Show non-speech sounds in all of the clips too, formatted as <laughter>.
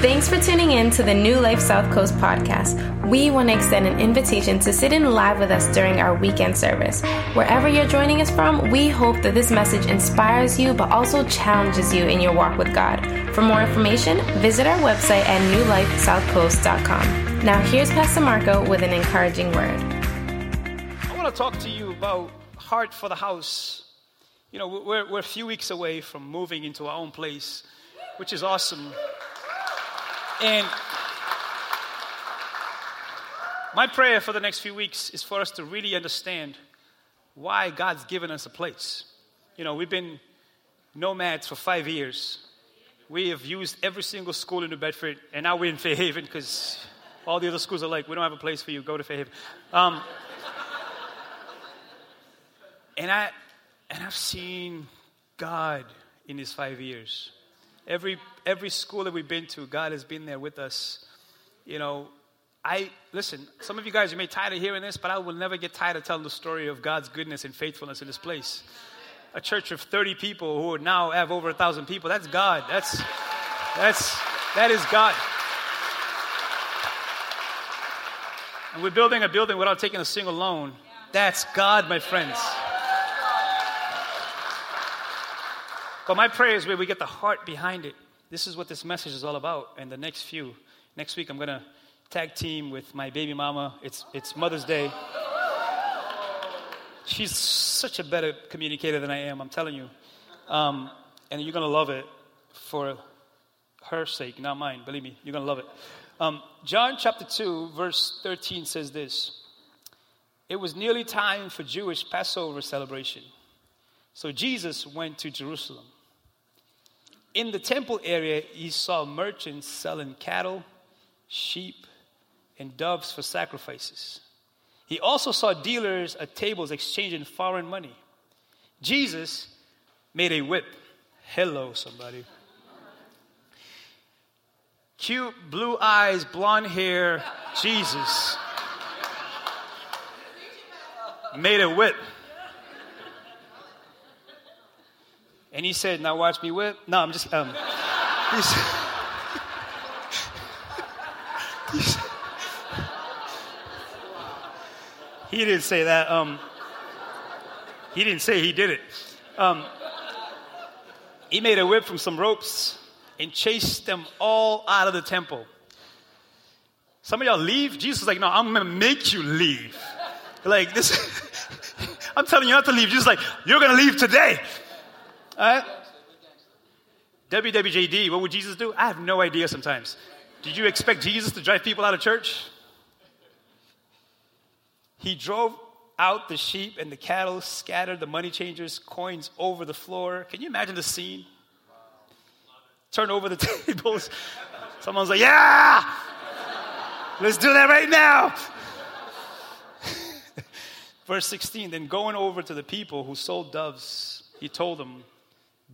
Thanks for tuning in to the New Life South Coast podcast. We want to extend an invitation to sit in live with us during our weekend service. Wherever you're joining us from, we hope that this message inspires you but also challenges you in your walk with God. For more information, visit our website at newlifesouthcoast.com. Now, here's Pastor Marco with an encouraging word. I want to talk to you about Heart for the House. You know, we're, we're a few weeks away from moving into our own place, which is awesome. And my prayer for the next few weeks is for us to really understand why God's given us a place. You know, we've been nomads for five years. We have used every single school in New Bedford, and now we're in Fairhaven because all the other schools are like, we don't have a place for you, go to Fairhaven. Um, and, I, and I've seen God in these five years. Every, every school that we've been to, God has been there with us. You know, I, listen, some of you guys, you may tired of hearing this, but I will never get tired of telling the story of God's goodness and faithfulness in this place. A church of 30 people who now have over a thousand people, that's God. That's, that's, that is God. And we're building a building without taking a single loan. That's God, my friends. But my prayer is where we get the heart behind it. This is what this message is all about. And the next few, next week, I'm going to tag team with my baby mama. It's, it's Mother's Day. She's such a better communicator than I am, I'm telling you. Um, and you're going to love it for her sake, not mine. Believe me, you're going to love it. Um, John chapter 2, verse 13 says this It was nearly time for Jewish Passover celebration. So Jesus went to Jerusalem. In the temple area, he saw merchants selling cattle, sheep, and doves for sacrifices. He also saw dealers at tables exchanging foreign money. Jesus made a whip. Hello, somebody. Cute blue eyes, blonde hair, Jesus made a whip. And he said, Now watch me whip. No, I'm just, um, he's, <laughs> he's, he didn't say that. Um, he didn't say he did it. Um, he made a whip from some ropes and chased them all out of the temple. Some of y'all leave. Jesus was like, No, I'm going to make you leave. Like, this, <laughs> I'm telling you not to leave. Jesus like, You're going to leave today. Uh, right? WWJD, what would Jesus do? I have no idea sometimes. Did you expect Jesus to drive people out of church? He drove out the sheep and the cattle, scattered the money changers' coins over the floor. Can you imagine the scene? Turn over the <laughs> tables. Someone's like, Yeah, let's do that right now. <laughs> Verse 16 Then going over to the people who sold doves, he told them,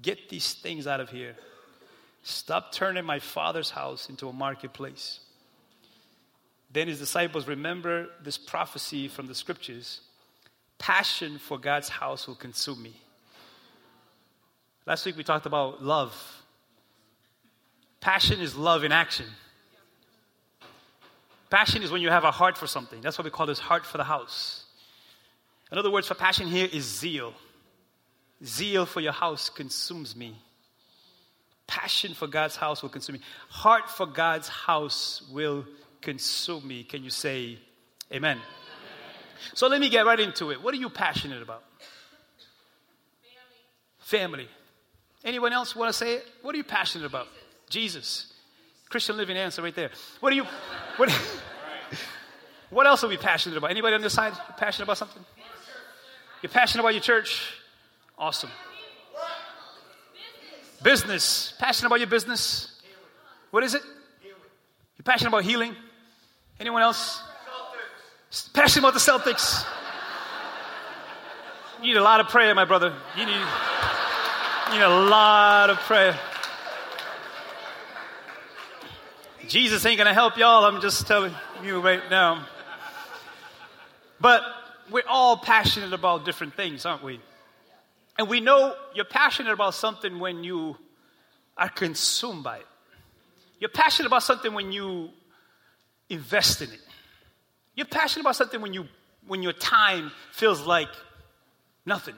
Get these things out of here. Stop turning my father's house into a marketplace. Then his disciples remember this prophecy from the scriptures passion for God's house will consume me. Last week we talked about love. Passion is love in action. Passion is when you have a heart for something. That's what we call this heart for the house. Another word for passion here is zeal. Zeal for your house consumes me. Passion for God's house will consume me. Heart for God's house will consume me. Can you say amen? amen? So let me get right into it. What are you passionate about? Family. Family. Anyone else want to say it? What are you passionate about? Jesus. Christian living answer right there. What are you what, <laughs> what else are we passionate about? Anybody on this side passionate about something? You're passionate about your church? Awesome. Business. Passionate about your business? What is it? You're passionate about healing? Anyone else? Passionate about the Celtics? You need a lot of prayer, my brother. You need, you need a lot of prayer. Jesus ain't going to help y'all. I'm just telling you right now. But we're all passionate about different things, aren't we? And we know you're passionate about something when you are consumed by it. You're passionate about something when you invest in it. You're passionate about something when, you, when your time feels like nothing,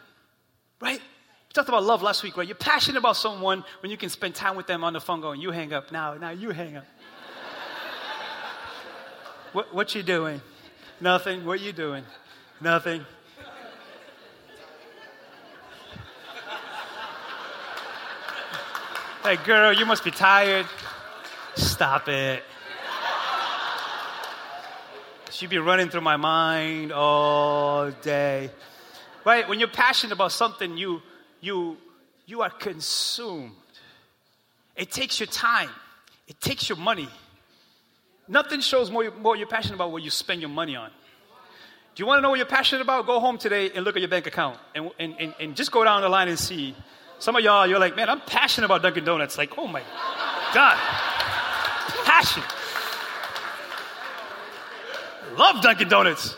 right? We talked about love last week, right? You're passionate about someone when you can spend time with them on the phone going, you hang up, now, now you hang up. <laughs> what, what you doing? Nothing. What you doing? Nothing. Hey, girl, you must be tired. Stop it. She'd be running through my mind all day. Right? When you're passionate about something, you, you, you are consumed. It takes your time, it takes your money. Nothing shows more, more you're passionate about what you spend your money on. Do you want to know what you're passionate about? Go home today and look at your bank account and, and, and, and just go down the line and see. Some of y'all, you're like, man, I'm passionate about Dunkin' Donuts. Like, oh my God. Passion. Love Dunkin' Donuts.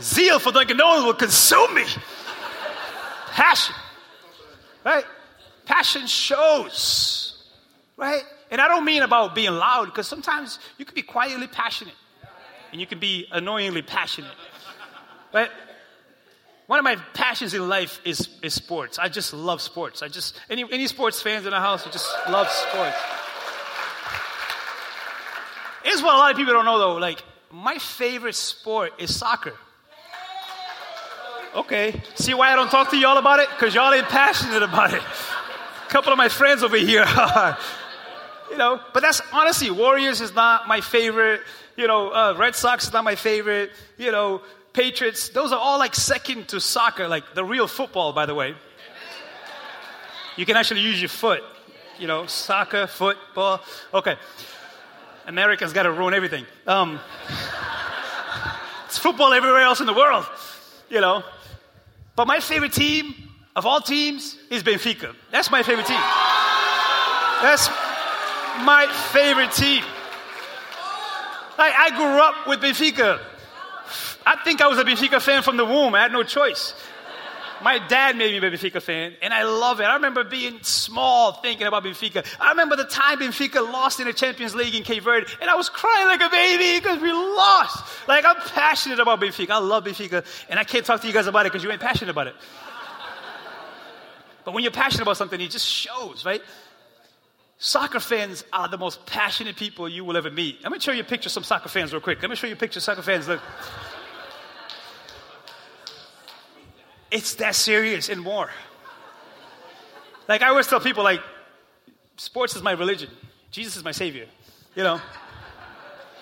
Zeal for Dunkin' Donuts will consume me. Passion. Right? Passion shows. Right? And I don't mean about being loud, because sometimes you can be quietly passionate and you can be annoyingly passionate. But one of my passions in life is, is sports. I just love sports. I just, any, any sports fans in the house who just love sports. Here's what a lot of people don't know though. Like, my favorite sport is soccer. Okay. See why I don't talk to y'all about it? Because y'all ain't passionate about it. A couple of my friends over here. <laughs> You know, but that's honestly, Warriors is not my favorite. You know, uh, Red Sox is not my favorite. You know, Patriots, those are all like second to soccer, like the real football, by the way. You can actually use your foot. You know, soccer, football. Okay. America's got to ruin everything. Um, it's football everywhere else in the world, you know. But my favorite team of all teams is Benfica. That's my favorite team. That's my favorite team. I, I grew up with Benfica. I think I was a Benfica fan from the womb. I had no choice. My dad made me a Benfica fan, and I love it. I remember being small thinking about Benfica. I remember the time Benfica lost in the Champions League in Cape Verde, and I was crying like a baby because we lost. Like, I'm passionate about Benfica. I love Benfica, and I can't talk to you guys about it because you ain't passionate about it. But when you're passionate about something, it just shows, right? Soccer fans are the most passionate people you will ever meet. Let me show you a picture of some soccer fans real quick. Let me show you a picture of soccer fans. Look. It's that serious and more. Like I always tell people, like, sports is my religion. Jesus is my savior. You know?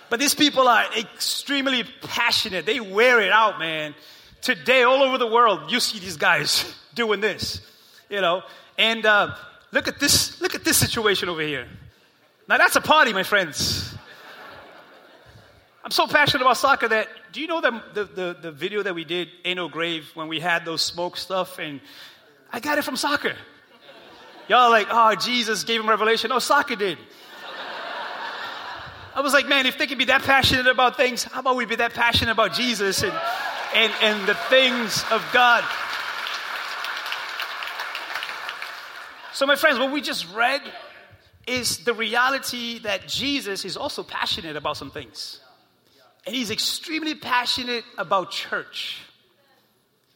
But these people are extremely passionate. They wear it out, man. Today, all over the world, you see these guys <laughs> doing this. You know? And uh, look at this, look at this situation over here. Now that's a party, my friends. I'm so passionate about soccer that do you know the, the, the, video that we did, Ain't No Grave, when we had those smoke stuff? And I got it from soccer. Y'all like, oh, Jesus gave him revelation. Oh, soccer did. I was like, man, if they can be that passionate about things, how about we be that passionate about Jesus and, and, and the things of God? So, my friends, what we just read is the reality that Jesus is also passionate about some things. And he's extremely passionate about church.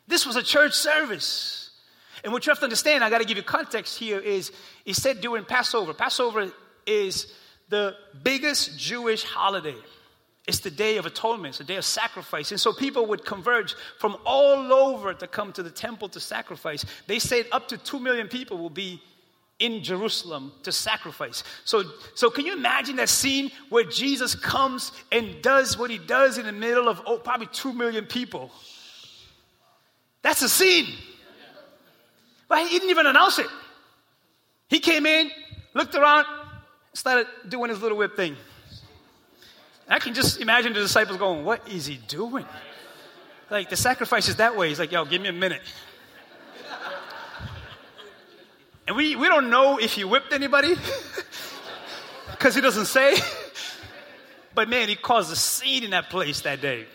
This was a church service. And what you have to understand, I got to give you context here, is he said during Passover. Passover is the biggest Jewish holiday. It's the day of atonement, it's the day of sacrifice. And so people would converge from all over to come to the temple to sacrifice. They said up to 2 million people will be in Jerusalem to sacrifice. So, so can you imagine that scene where Jesus comes and does what he does in the middle of oh, probably two million people? That's a scene. But he didn't even announce it. He came in, looked around, started doing his little whip thing. I can just imagine the disciples going, What is he doing? Like the sacrifice is that way. He's like, Yo, give me a minute. And we, we don't know if he whipped anybody <laughs> because he doesn't say. but man, he caused a scene in that place that day.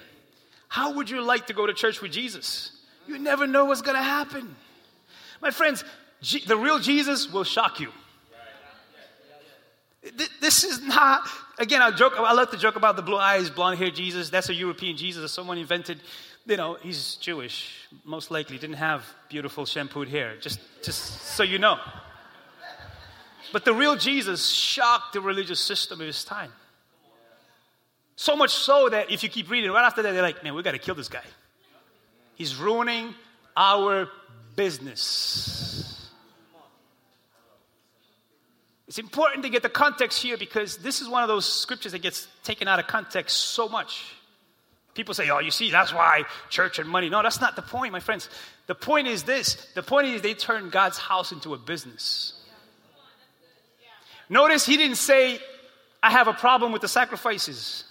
How would you like to go to church with Jesus? You never know what's going to happen. My friends, G- the real Jesus will shock you. This this is not, again, I joke, I love to joke about the blue eyes, blonde hair Jesus. That's a European Jesus that someone invented. You know, he's Jewish, most likely, didn't have beautiful shampooed hair, just, just so you know. But the real Jesus shocked the religious system of his time. So much so that if you keep reading, right after that, they're like, man, we got to kill this guy. He's ruining our business. It's important to get the context here because this is one of those scriptures that gets taken out of context so much. People say, oh, you see, that's why church and money. No, that's not the point, my friends. The point is this the point is they turned God's house into a business. Notice he didn't say, I have a problem with the sacrifices.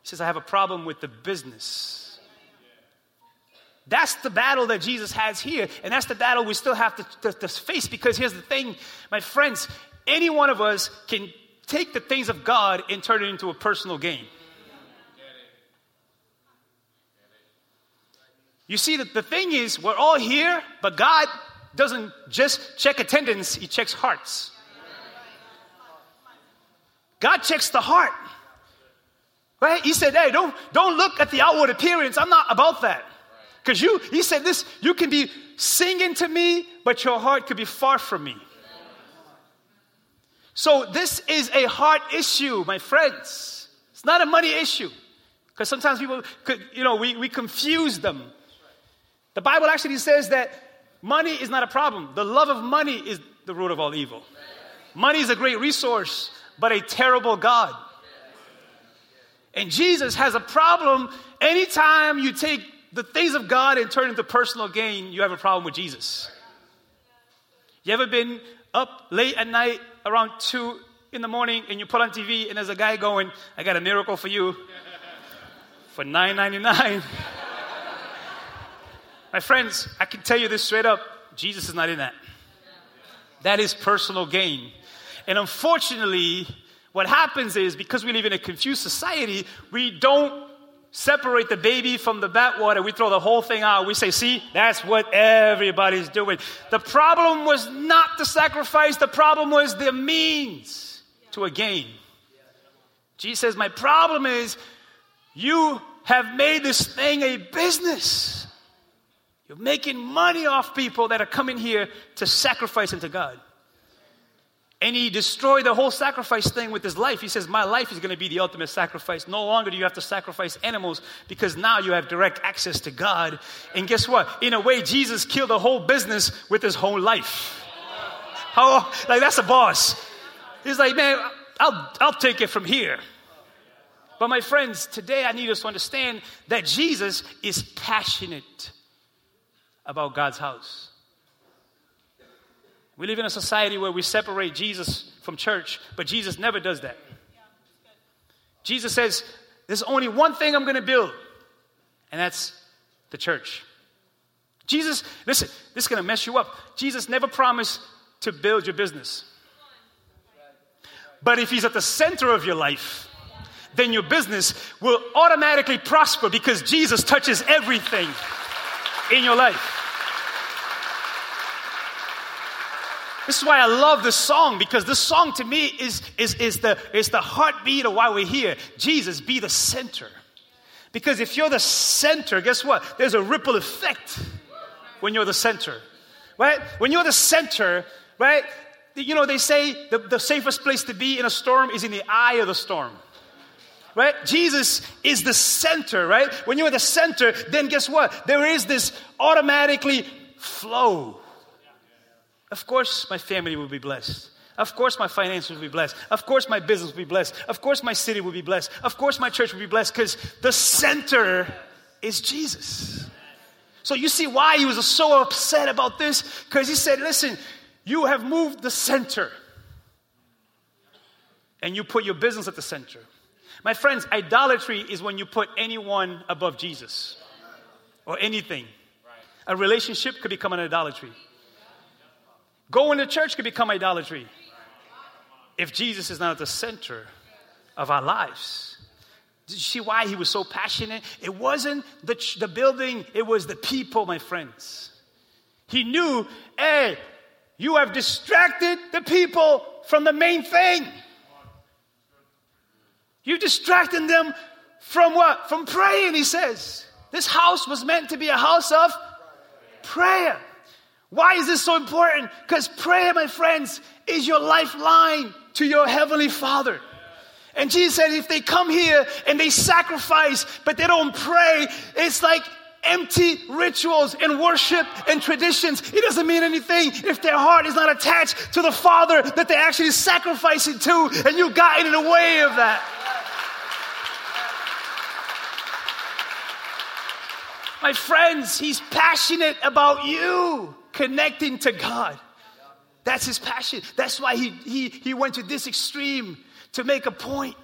He says, I have a problem with the business. That's the battle that Jesus has here, and that's the battle we still have to, to, to, face because here's the thing, my friends any one of us can take the things of God and turn it into a personal gain. You see, the, the thing is, we're all here, but God doesn't just check attendance, He checks hearts. God checks the heart. Right? He said, hey, don't, don't look at the outward appearance. I'm not about that. Because you, he said this, you can be singing to me, but your heart could be far from me. So this is a heart issue, my friends. It's not a money issue. Because sometimes people, could, you know, we, we confuse them. The Bible actually says that money is not a problem. The love of money is the root of all evil. Money is a great resource, but a terrible God. And Jesus has a problem anytime you take the things of God and turn into personal gain, you have a problem with Jesus. You ever been up late at night around 2 in the morning and you put on TV and there's a guy going, I got a miracle for you for $9.99? My friends, I can tell you this straight up Jesus is not in that. That is personal gain. And unfortunately, what happens is because we live in a confused society, we don't separate the baby from the bathwater. We throw the whole thing out. We say, see, that's what everybody's doing. The problem was not the sacrifice, the problem was the means to a gain. Jesus says, My problem is you have made this thing a business. You're making money off people that are coming here to sacrifice unto God and he destroyed the whole sacrifice thing with his life. He says, My life is going to be the ultimate sacrifice. No longer do you have to sacrifice animals because now you have direct access to God. And guess what? In a way, Jesus killed the whole business with his whole life. How, like, that's a boss. He's like, Man, I'll, I'll take it from here. But my friends, today I need us to understand that Jesus is passionate about God's house. We live in a society where we separate Jesus from church, but Jesus never does that. Jesus says, There's only one thing I'm going to build, and that's the church. Jesus, listen, this is going to mess you up. Jesus never promised to build your business. But if he's at the center of your life, then your business will automatically prosper because Jesus touches everything in your life. This is why I love this song because this song to me is, is, is, the, is the heartbeat of why we're here. Jesus, be the center. Because if you're the center, guess what? There's a ripple effect when you're the center, right? When you're the center, right? You know, they say the, the safest place to be in a storm is in the eye of the storm. Right? Jesus is the center, right? When you're the center, then guess what? There is this automatically flow of course, my family will be blessed. Of course, my finances will be blessed. Of course, my business will be blessed. Of course, my city will be blessed. Of course, my church will be blessed because the center is Jesus. So, you see why he was so upset about this? Because he said, Listen, you have moved the center and you put your business at the center. My friends, idolatry is when you put anyone above Jesus or anything. A relationship could become an idolatry. Going to church could become idolatry if Jesus is not at the center of our lives. Did you see why he was so passionate? It wasn't the, the building, it was the people, my friends. He knew, hey, you have distracted the people from the main thing. You're distracting them from what? From praying, he says. This house was meant to be a house of prayer. Why is this so important? Because prayer, my friends, is your lifeline to your heavenly Father. And Jesus said, if they come here and they sacrifice, but they don't pray, it's like empty rituals and worship and traditions. It doesn't mean anything if their heart is not attached to the Father that they're actually sacrificing to, and you got in the way of that. My friends, he's passionate about you connecting to God. That's his passion. That's why he, he, he went to this extreme to make a point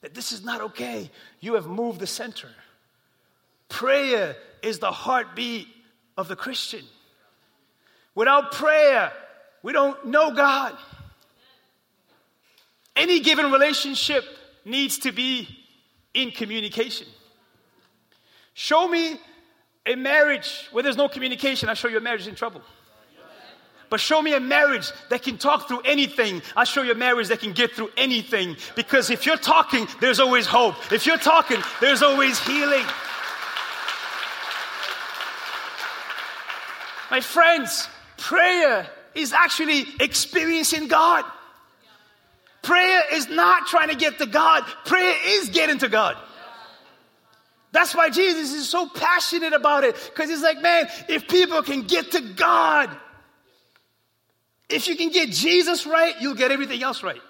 that this is not okay. You have moved the center. Prayer is the heartbeat of the Christian. Without prayer, we don't know God. Any given relationship needs to be in communication. Show me a marriage where there's no communication, I show you a marriage in trouble. But show me a marriage that can talk through anything. I'll show you a marriage that can get through anything. Because if you're talking, there's always hope. If you're talking, there's always healing. My friends, prayer is actually experiencing God. Prayer is not trying to get to God, prayer is getting to God. That's why Jesus is so passionate about it. Because he's like, man, if people can get to God, if you can get Jesus right, you'll get everything else right.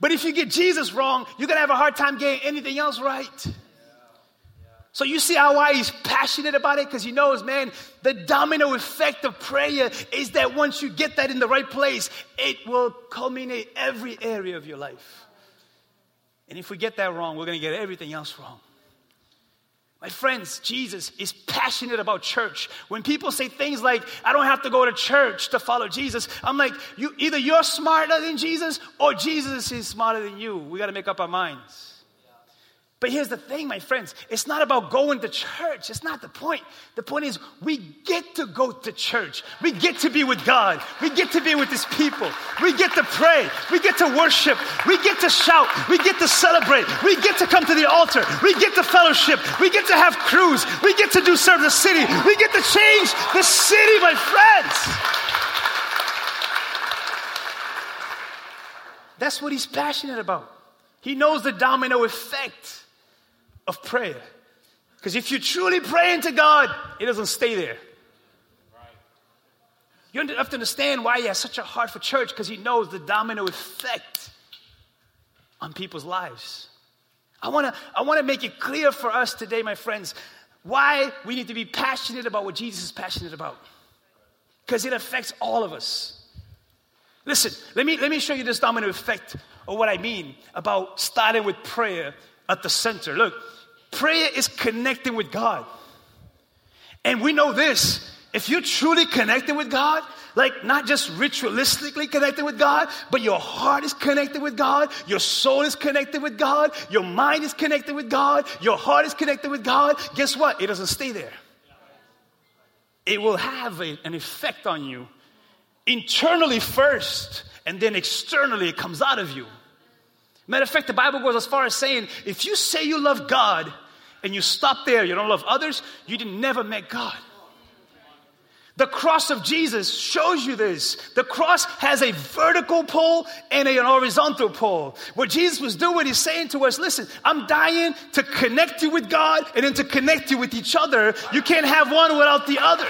But if you get Jesus wrong, you're going to have a hard time getting anything else right. So you see how why he's passionate about it? Because he knows, man, the domino effect of prayer is that once you get that in the right place, it will culminate every area of your life. And if we get that wrong, we're going to get everything else wrong. My friends, Jesus is passionate about church. When people say things like, I don't have to go to church to follow Jesus, I'm like, you, either you're smarter than Jesus or Jesus is smarter than you. We got to make up our minds. But here's the thing, my friends it's not about going to church. It's not the point. The point is, we get to go to church. We get to be with God. We get to be with His people. We get to pray. We get to worship. We get to shout. We get to celebrate. We get to come to the altar. We get to fellowship. We get to have crews. We get to do serve the city. We get to change the city, my friends. That's what He's passionate about. He knows the domino effect of prayer. Because if you're truly praying to God, it doesn't stay there. You have to understand why he has such a heart for church because he knows the domino effect on people's lives. I want to I want to make it clear for us today, my friends, why we need to be passionate about what Jesus is passionate about. Because it affects all of us. Listen, let me, let me show you this domino effect of what I mean about starting with prayer at the center. Look, Prayer is connecting with God. And we know this if you're truly connected with God, like not just ritualistically connected with God, but your heart is connected with God, your soul is connected with God, your mind is connected with God, your heart is connected with God, guess what? It doesn't stay there. It will have a, an effect on you internally first, and then externally it comes out of you. Matter of fact, the Bible goes as far as saying if you say you love God and you stop there, you don't love others, you didn't never met God. The cross of Jesus shows you this. The cross has a vertical pole and an horizontal pole. What Jesus was doing, he's saying to us, listen, I'm dying to connect you with God and then to connect you with each other. You can't have one without the other.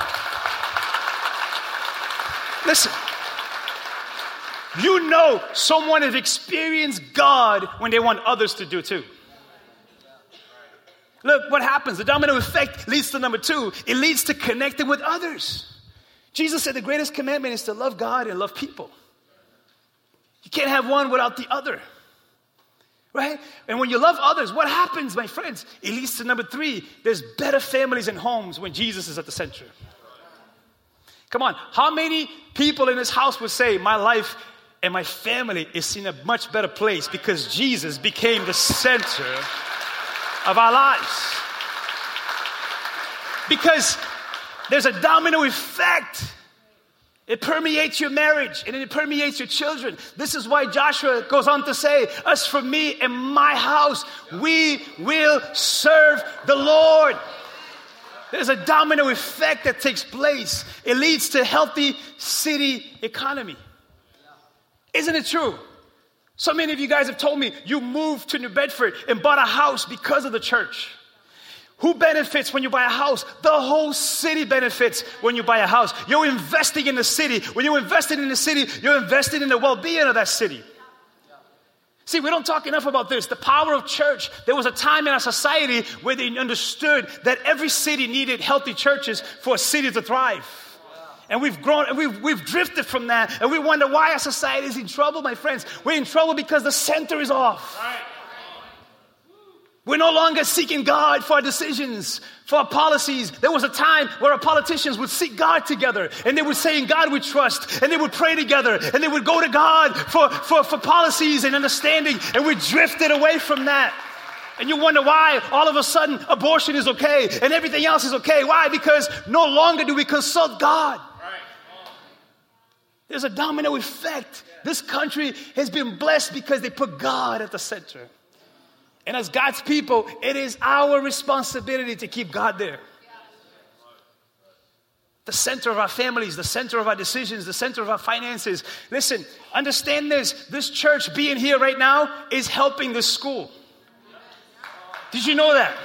Listen, you know someone has experienced God when they want others to do too. Look what happens. The domino effect leads to number two. It leads to connecting with others. Jesus said the greatest commandment is to love God and love people. You can't have one without the other. Right? And when you love others, what happens, my friends? It leads to number three. There's better families and homes when Jesus is at the center. Come on, how many people in this house would say, My life and my family is in a much better place because Jesus became the center of our lives. Because there's a domino effect. It permeates your marriage and it permeates your children. This is why Joshua goes on to say, As for me and my house, we will serve the Lord. There's a domino effect that takes place. It leads to healthy city economy. Isn't it true? So many of you guys have told me you moved to New Bedford and bought a house because of the church. Who benefits when you buy a house? The whole city benefits when you buy a house. You're investing in the city. When you're investing in the city, you're investing in the well being of that city. See, we don't talk enough about this. The power of church. There was a time in our society where they understood that every city needed healthy churches for a city to thrive. And we've grown, and we've, we've drifted from that, and we wonder why our society is in trouble, my friends. We're in trouble because the center is off. Right. We're no longer seeking God for our decisions, for our policies. There was a time where our politicians would seek God together and they would say, In God we trust, and they would pray together and they would go to God for, for, for policies and understanding, and we drifted away from that. And you wonder why all of a sudden abortion is okay and everything else is okay. Why? Because no longer do we consult God. There's a domino effect. This country has been blessed because they put God at the center. And as God's people, it is our responsibility to keep God there. The center of our families, the center of our decisions, the center of our finances. Listen, understand this. This church being here right now is helping this school. Did you know that?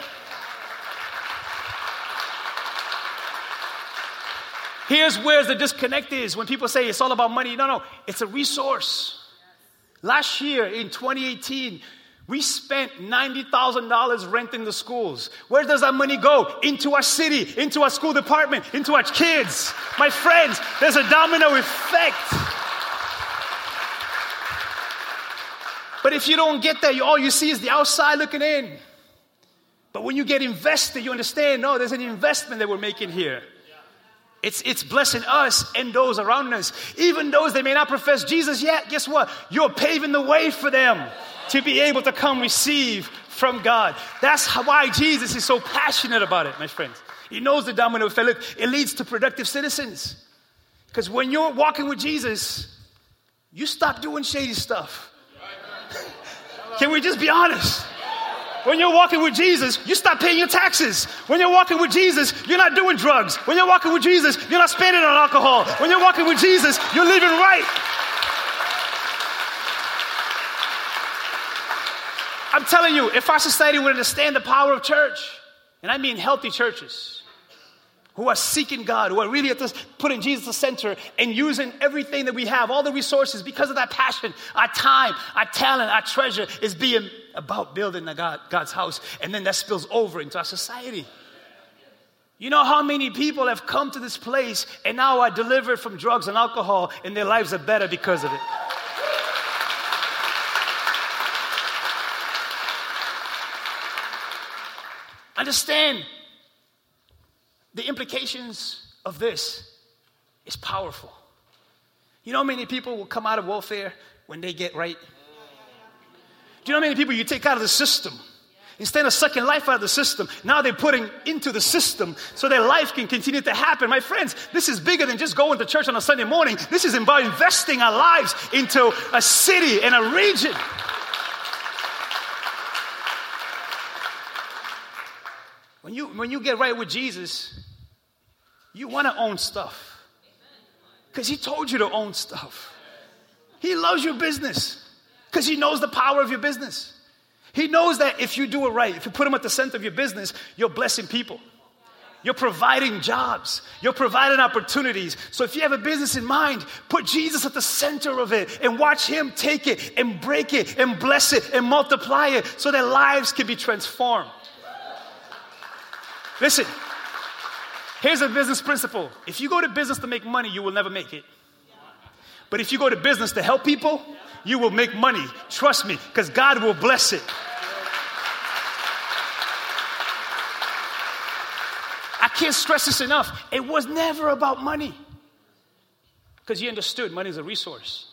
Here's where the disconnect is when people say it's all about money. No, no, it's a resource. Last year in 2018, we spent $90,000 renting the schools. Where does that money go? Into our city, into our school department, into our kids. My friends, there's a domino effect. But if you don't get that, all you see is the outside looking in. But when you get invested, you understand no, there's an investment that we're making here. It's, it's blessing us and those around us. Even those that may not profess Jesus yet, guess what? You're paving the way for them to be able to come receive from God. That's why Jesus is so passionate about it, my friends. He knows the domino effect. Look, it leads to productive citizens. Because when you're walking with Jesus, you stop doing shady stuff. <laughs> Can we just be honest? When you're walking with Jesus, you stop paying your taxes. When you're walking with Jesus, you're not doing drugs. When you're walking with Jesus, you're not spending on alcohol. When you're walking with Jesus, you're living right. I'm telling you, if our society would understand the power of church, and I mean healthy churches, who are seeking God, who are really at this, putting Jesus at the center and using everything that we have, all the resources, because of that passion, our time, our talent, our treasure is being about building God, God's house. And then that spills over into our society. You know how many people have come to this place and now are delivered from drugs and alcohol, and their lives are better because of it? Understand the implications of this is powerful. You know how many people will come out of welfare when they get right? Do you know how many people you take out of the system? Instead of sucking life out of the system, now they're putting into the system so their life can continue to happen. My friends, this is bigger than just going to church on a Sunday morning. This is about investing our lives into a city and a region. When you, when you get right with Jesus, you want to own stuff. Because He told you to own stuff. He loves your business because He knows the power of your business. He knows that if you do it right, if you put Him at the center of your business, you're blessing people. You're providing jobs. You're providing opportunities. So if you have a business in mind, put Jesus at the center of it and watch Him take it and break it and bless it and multiply it so that lives can be transformed. Listen, here's a business principle. If you go to business to make money, you will never make it. But if you go to business to help people, you will make money. Trust me, because God will bless it. I can't stress this enough. It was never about money. Because he understood money is a resource,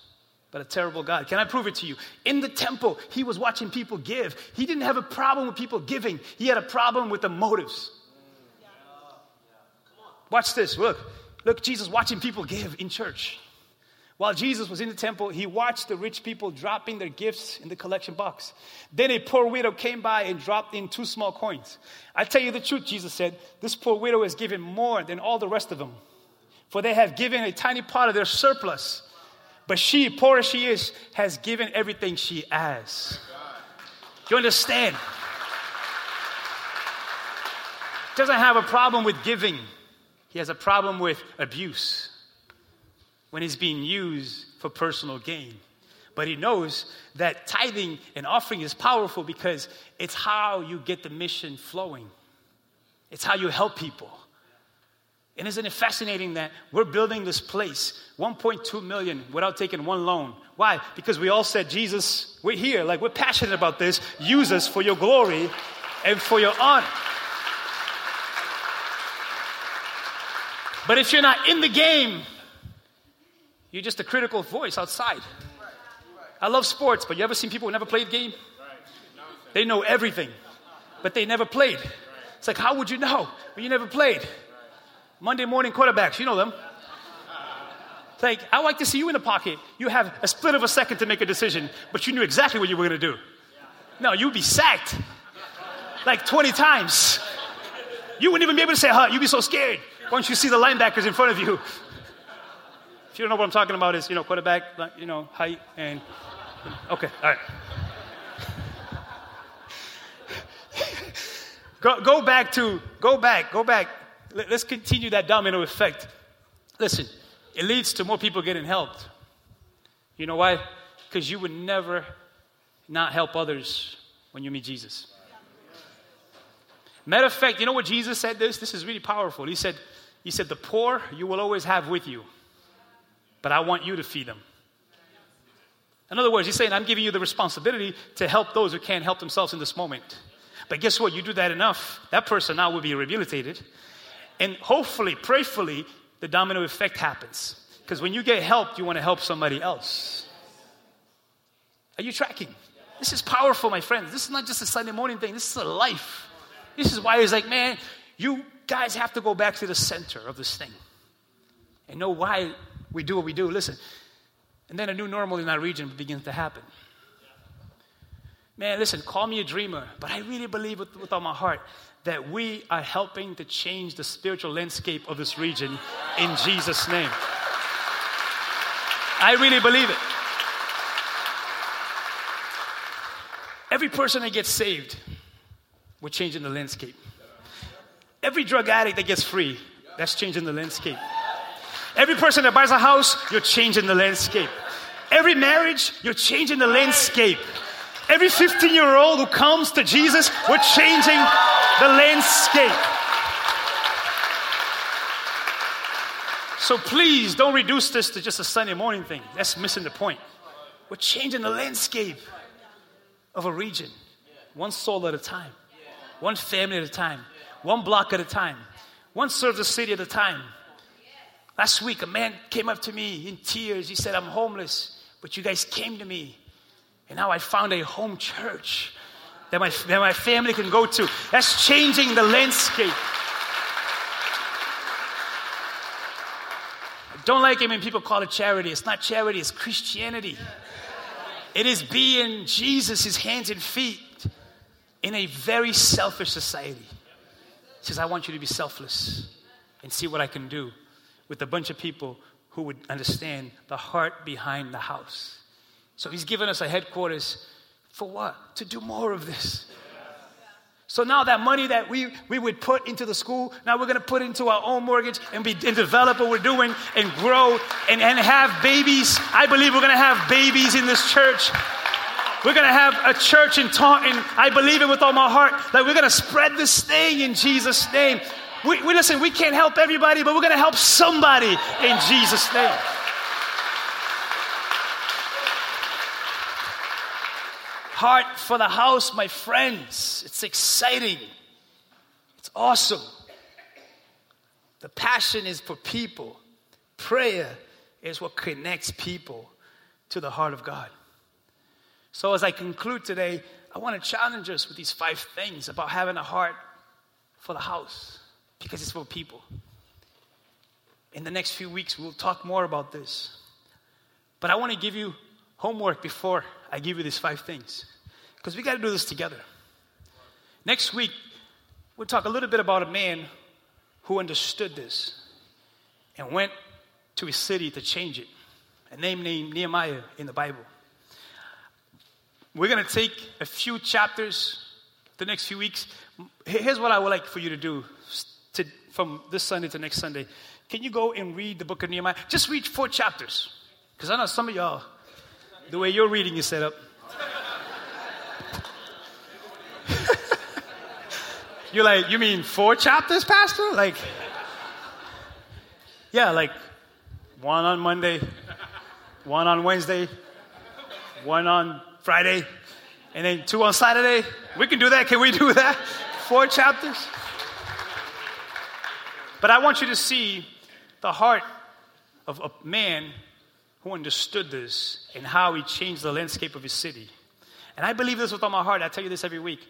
but a terrible God. Can I prove it to you? In the temple, he was watching people give. He didn't have a problem with people giving, he had a problem with the motives. Watch this. Look. Look, Jesus watching people give in church. While Jesus was in the temple, he watched the rich people dropping their gifts in the collection box. Then a poor widow came by and dropped in two small coins. I tell you the truth, Jesus said, this poor widow has given more than all the rest of them, for they have given a tiny part of their surplus. But she, poor as she is, has given everything she has. You understand? Doesn't have a problem with giving. He has a problem with abuse when he's being used for personal gain. But he knows that tithing and offering is powerful because it's how you get the mission flowing, it's how you help people. And isn't it fascinating that we're building this place, 1.2 million, without taking one loan? Why? Because we all said, Jesus, we're here, like we're passionate about this. Use us for your glory and for your honor. But if you're not in the game, you're just a critical voice outside. I love sports, but you ever seen people who never played the game? They know everything, but they never played. It's like, how would you know when you never played? Monday morning quarterbacks, you know them. It's like, I like to see you in the pocket. You have a split of a second to make a decision, but you knew exactly what you were going to do. No, you'd be sacked like 20 times. You wouldn't even be able to say, huh, you'd be so scared once you see the linebackers in front of you. If you don't know what I'm talking about, is you know quarterback, you know height and okay, all right. go, go back to go back, go back. Let's continue that domino effect. Listen, it leads to more people getting helped. You know why? Because you would never not help others when you meet Jesus. Matter of fact, you know what Jesus said this? This is really powerful. He said, he said, The poor you will always have with you, but I want you to feed them. In other words, he's saying, I'm giving you the responsibility to help those who can't help themselves in this moment. But guess what? You do that enough, that person now will be rehabilitated. And hopefully, prayerfully, the domino effect happens. Because when you get help, you want to help somebody else. Are you tracking? This is powerful, my friends. This is not just a Sunday morning thing, this is a life. This is why he's like, man, you guys have to go back to the center of this thing and know why we do what we do. Listen, and then a new normal in our region begins to happen. Man, listen, call me a dreamer, but I really believe with, with all my heart that we are helping to change the spiritual landscape of this region in Jesus' name. I really believe it. Every person that gets saved, we're changing the landscape. Every drug addict that gets free, that's changing the landscape. Every person that buys a house, you're changing the landscape. Every marriage, you're changing the landscape. Every 15 year old who comes to Jesus, we're changing the landscape. So please don't reduce this to just a Sunday morning thing. That's missing the point. We're changing the landscape of a region, one soul at a time, one family at a time one block at a time, one service city at a time. Last week, a man came up to me in tears. He said, I'm homeless, but you guys came to me. And now I found a home church that my, that my family can go to. That's changing the landscape. I don't like it when people call it charity. It's not charity, it's Christianity. It is being Jesus' hands and feet in a very selfish society says, I want you to be selfless and see what I can do with a bunch of people who would understand the heart behind the house. So he's given us a headquarters for what? To do more of this. So now that money that we, we would put into the school, now we're going to put into our own mortgage and, be, and develop what we're doing and grow and, and have babies. I believe we're going to have babies in this church we're going to have a church in Taunton. I believe it with all my heart that we're going to spread this thing in Jesus' name. We, we listen, we can't help everybody, but we're going to help somebody in Jesus' name. Heart for the house, my friends. It's exciting. It's awesome. The passion is for people. Prayer is what connects people to the heart of God. So, as I conclude today, I want to challenge us with these five things about having a heart for the house because it's for people. In the next few weeks, we'll talk more about this. But I want to give you homework before I give you these five things. Because we got to do this together. Next week, we'll talk a little bit about a man who understood this and went to his city to change it. A name named Nehemiah in the Bible. We're going to take a few chapters the next few weeks. Here's what I would like for you to do to, from this Sunday to next Sunday. Can you go and read the book of Nehemiah? Just read four chapters. Because I know some of y'all, the way your reading is set up. <laughs> You're like, you mean four chapters, Pastor? Like, yeah, like one on Monday, one on Wednesday, one on Friday, and then two on Saturday. We can do that. Can we do that? Four chapters? But I want you to see the heart of a man who understood this and how he changed the landscape of his city. And I believe this with all my heart. I tell you this every week.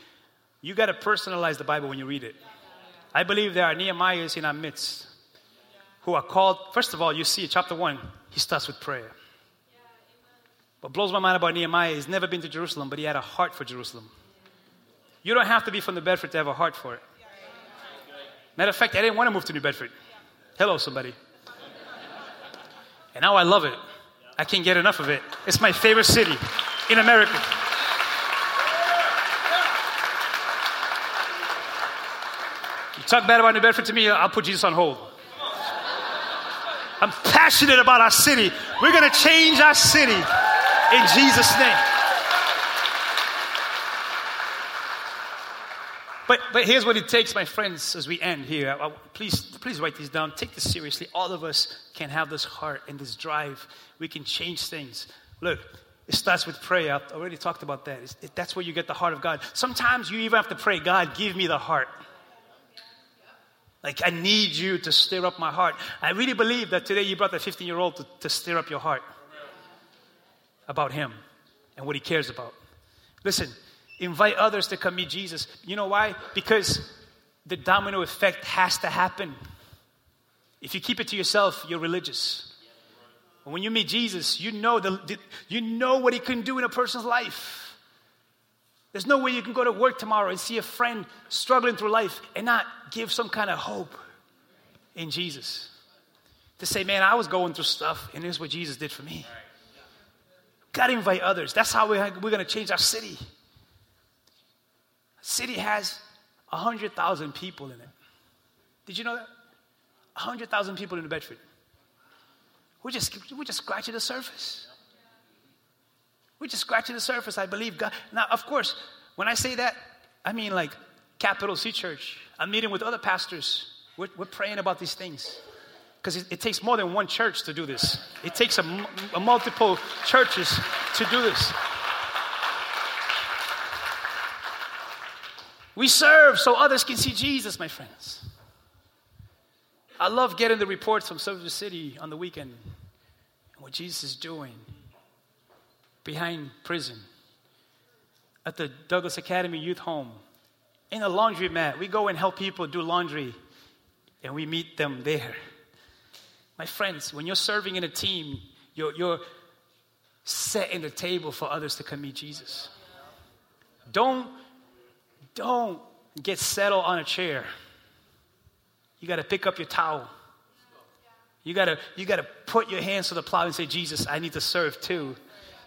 You got to personalize the Bible when you read it. I believe there are Nehemiahs in our midst who are called, first of all, you see chapter 1, he starts with prayer. What blows my mind about Nehemiah, he's never been to Jerusalem, but he had a heart for Jerusalem. You don't have to be from New Bedford to have a heart for it. Matter of fact, I didn't want to move to New Bedford. Hello, somebody. And now I love it. I can't get enough of it. It's my favorite city in America. You talk bad about New Bedford to me, I'll put Jesus on hold. I'm passionate about our city. We're going to change our city in Jesus' name. But, but here's what it takes, my friends, as we end here. I, please, please write these down. Take this seriously. All of us can have this heart and this drive. We can change things. Look, it starts with prayer. I've already talked about that. It, that's where you get the heart of God. Sometimes you even have to pray, God, give me the heart. Like, I need you to stir up my heart. I really believe that today you brought that 15 year old to, to stir up your heart about him and what he cares about. Listen, invite others to come meet Jesus. You know why? Because the domino effect has to happen. If you keep it to yourself, you're religious. when you meet Jesus, you know, the, the, you know what he can do in a person's life. There's no way you can go to work tomorrow and see a friend struggling through life and not give some kind of hope in Jesus. To say, man, I was going through stuff, and here's what Jesus did for me. Got to invite others. That's how we're, going to change our city. City has 100,000 people in it. Did you know that? 100,000 people in New Bedford. We're just, we're just scratching the surface. We're just scratching the surface. I believe God. Now, of course, when I say that, I mean like Capital C Church. I'm meeting with other pastors. We're, we're praying about these things. Because it, it, takes more than one church to do this, it takes a, a multiple churches to do this. We serve so others can see Jesus, my friends. I love getting the reports from Silver City on the weekend and what Jesus is doing behind prison, at the Douglas Academy Youth Home, in a laundromat. We go and help people do laundry, and we meet them there. My friends, when you're serving in a team, you're, you're setting the table for others to come meet Jesus. Don't, don't get settled on a chair. You got to pick up your towel. You got to you got to put your hands to the plow and say, Jesus, I need to serve too.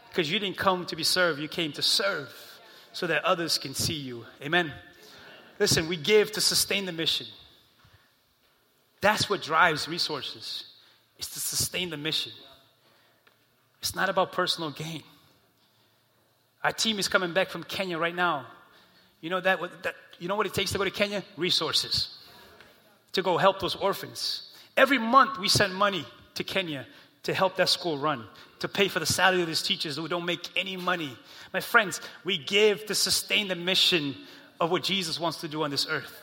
Because you didn't come to be served, you came to serve so that others can see you. Amen. Listen, we give to sustain the mission. That's what drives resources. It's to sustain the mission. It's not about personal gain. Our team is coming back from Kenya right now. You know that, that you know what it takes to go to Kenya? Resources. To go help those orphans. Every month we send money to Kenya to help that school run, to pay for the salary of these teachers who don't make any money. My friends, we give to sustain the mission of what Jesus wants to do on this earth.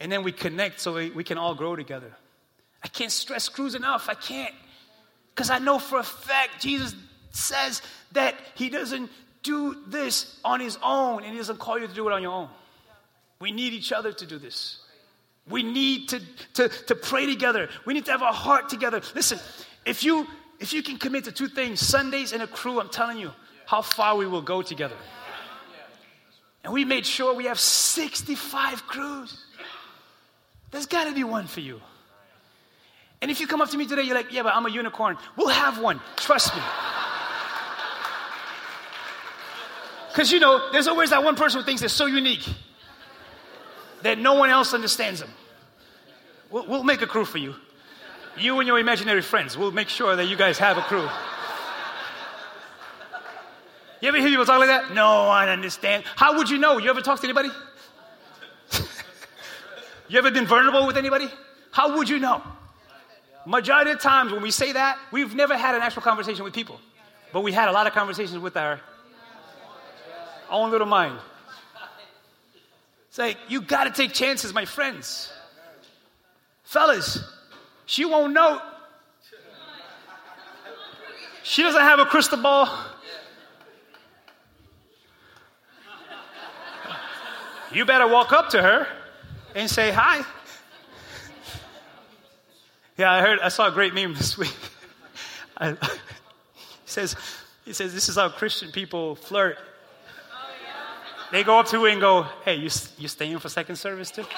And then we connect so we, we can all grow together. I can't stress crews enough. I can't. Because I know for a fact Jesus says that He doesn't do this on His own and He doesn't call you to do it on your own. We need each other to do this. We need to, to, to pray together. We need to have our heart together. Listen, if you if you can commit to two things, Sundays and a crew, I'm telling you how far we will go together. And we made sure we have 65 crews. There's got to be one for you. And if you come up to me today, you're like, yeah, but I'm a unicorn. We'll have one. Trust me. Because you know, there's always that one person who thinks they're so unique that no one else understands them. We'll, we'll make a crew for you. You and your imaginary friends. We'll make sure that you guys have a crew. You ever hear people talk like that? No one understand. How would you know? You ever talk to anybody? <laughs> you ever been vulnerable with anybody? How would you know? Majority of times when we say that, we've never had an actual conversation with people. But we had a lot of conversations with our own little mind. It's like, you got to take chances, my friends. Fellas, she won't know. She doesn't have a crystal ball. You better walk up to her and say hi. Yeah, I heard, I saw a great meme this <laughs> week. I, he says, he says, this is how Christian people flirt. They go up to you and go, hey, you, you staying for second service too? <laughs>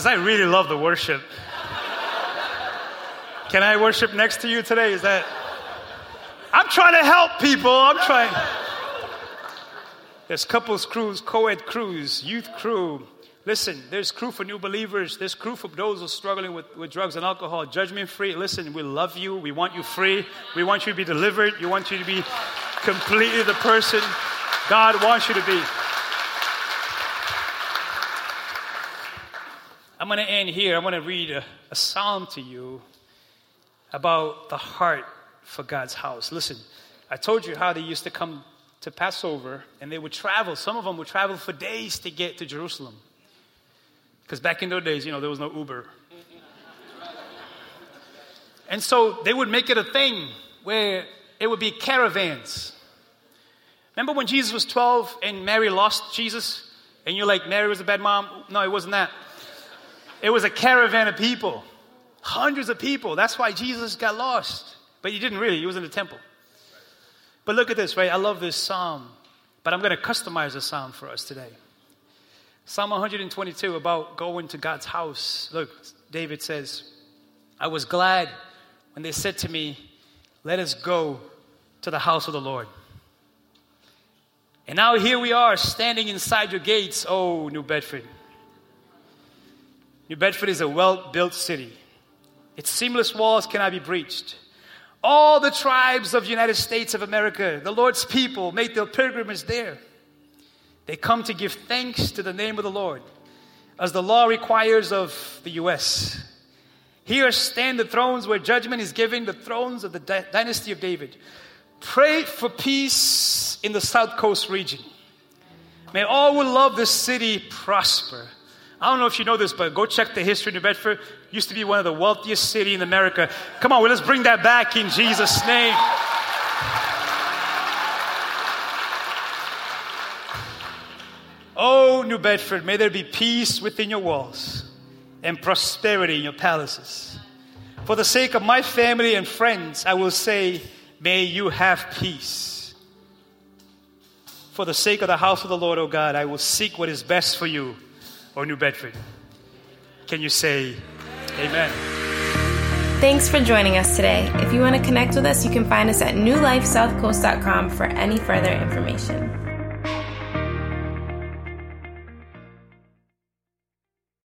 Because I really love the worship. Can I worship next to you today? Is that. I'm trying to help people. I'm trying. There's couples crews, co ed crews, youth crew. Listen, there's crew for new believers. There's crew for those who are struggling with, with drugs and alcohol. Judgment free. Listen, we love you. We want you free. We want you to be delivered. We want you to be completely the person God wants you to be. I'm going to end here. I'm going to read a, a psalm to you about the heart for God's house. Listen, I told you how they used to come to Passover and they would travel. Some of them would travel for days to get to Jerusalem. Because back in those days, you know, there was no Uber. And so they would make it a thing where it would be caravans. Remember when Jesus was 12 and Mary lost Jesus? And you're like, Mary was a bad mom? No, it wasn't that. It was a caravan of people, hundreds of people. That's why Jesus got lost. But he didn't really, he was in the temple. But look at this, right? I love this psalm, but I'm going to customize the psalm for us today. Psalm 122 about going to God's house. Look, David says, I was glad when they said to me, Let us go to the house of the Lord. And now here we are standing inside your gates, oh, New Bedford. New Bedford is a well built city. Its seamless walls cannot be breached. All the tribes of the United States of America, the Lord's people, make their pilgrimage there. They come to give thanks to the name of the Lord, as the law requires of the U.S. Here stand the thrones where judgment is given, the thrones of the dynasty of David. Pray for peace in the South Coast region. May all who love this city prosper. I don't know if you know this, but go check the history New Bedford. Used to be one of the wealthiest cities in America. Come on, well, let's bring that back in Jesus' name. Oh, New Bedford, may there be peace within your walls and prosperity in your palaces. For the sake of my family and friends, I will say, may you have peace. For the sake of the house of the Lord, O oh God, I will seek what is best for you or New Bedford. Can you say amen? Thanks for joining us today. If you want to connect with us, you can find us at newlifesouthcoast.com for any further information.